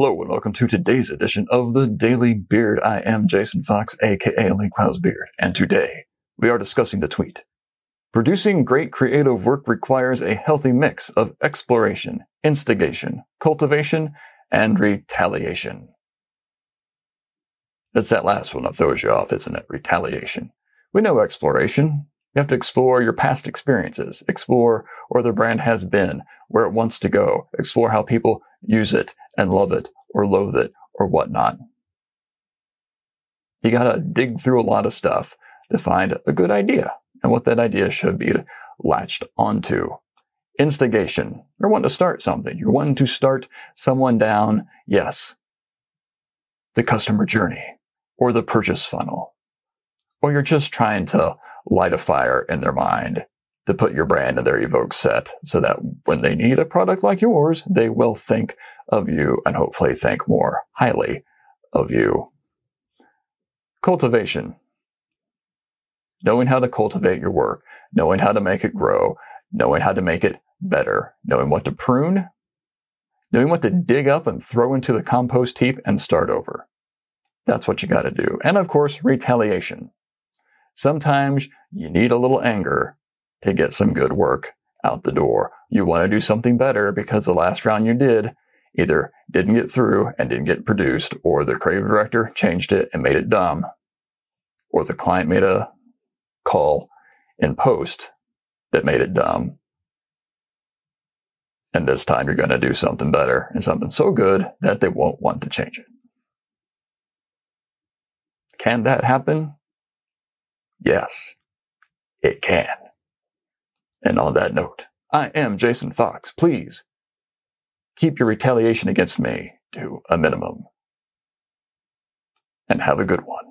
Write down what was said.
Hello and welcome to today's edition of the Daily Beard. I am Jason Fox, aka Lee Clow's Beard, and today we are discussing the tweet. Producing great creative work requires a healthy mix of exploration, instigation, cultivation, and retaliation. It's that last one that throws you off, isn't it? Retaliation. We know exploration. You have to explore your past experiences, explore where the brand has been, where it wants to go, explore how people use it and love it or loathe it or whatnot. You gotta dig through a lot of stuff to find a good idea and what that idea should be latched onto. Instigation. You're wanting to start something. You're wanting to start someone down. Yes. The customer journey or the purchase funnel. Or you're just trying to light a fire in their mind to put your brand in their evoked set so that when they need a product like yours, they will think of you and hopefully think more highly of you. Cultivation. Knowing how to cultivate your work, knowing how to make it grow, knowing how to make it better, knowing what to prune, knowing what to dig up and throw into the compost heap and start over. That's what you got to do. And of course, retaliation. Sometimes you need a little anger to get some good work out the door. You want to do something better because the last round you did either didn't get through and didn't get produced, or the creative director changed it and made it dumb, or the client made a call in post that made it dumb. And this time you're going to do something better and something so good that they won't want to change it. Can that happen? Yes, it can. And on that note, I am Jason Fox. Please keep your retaliation against me to a minimum. And have a good one.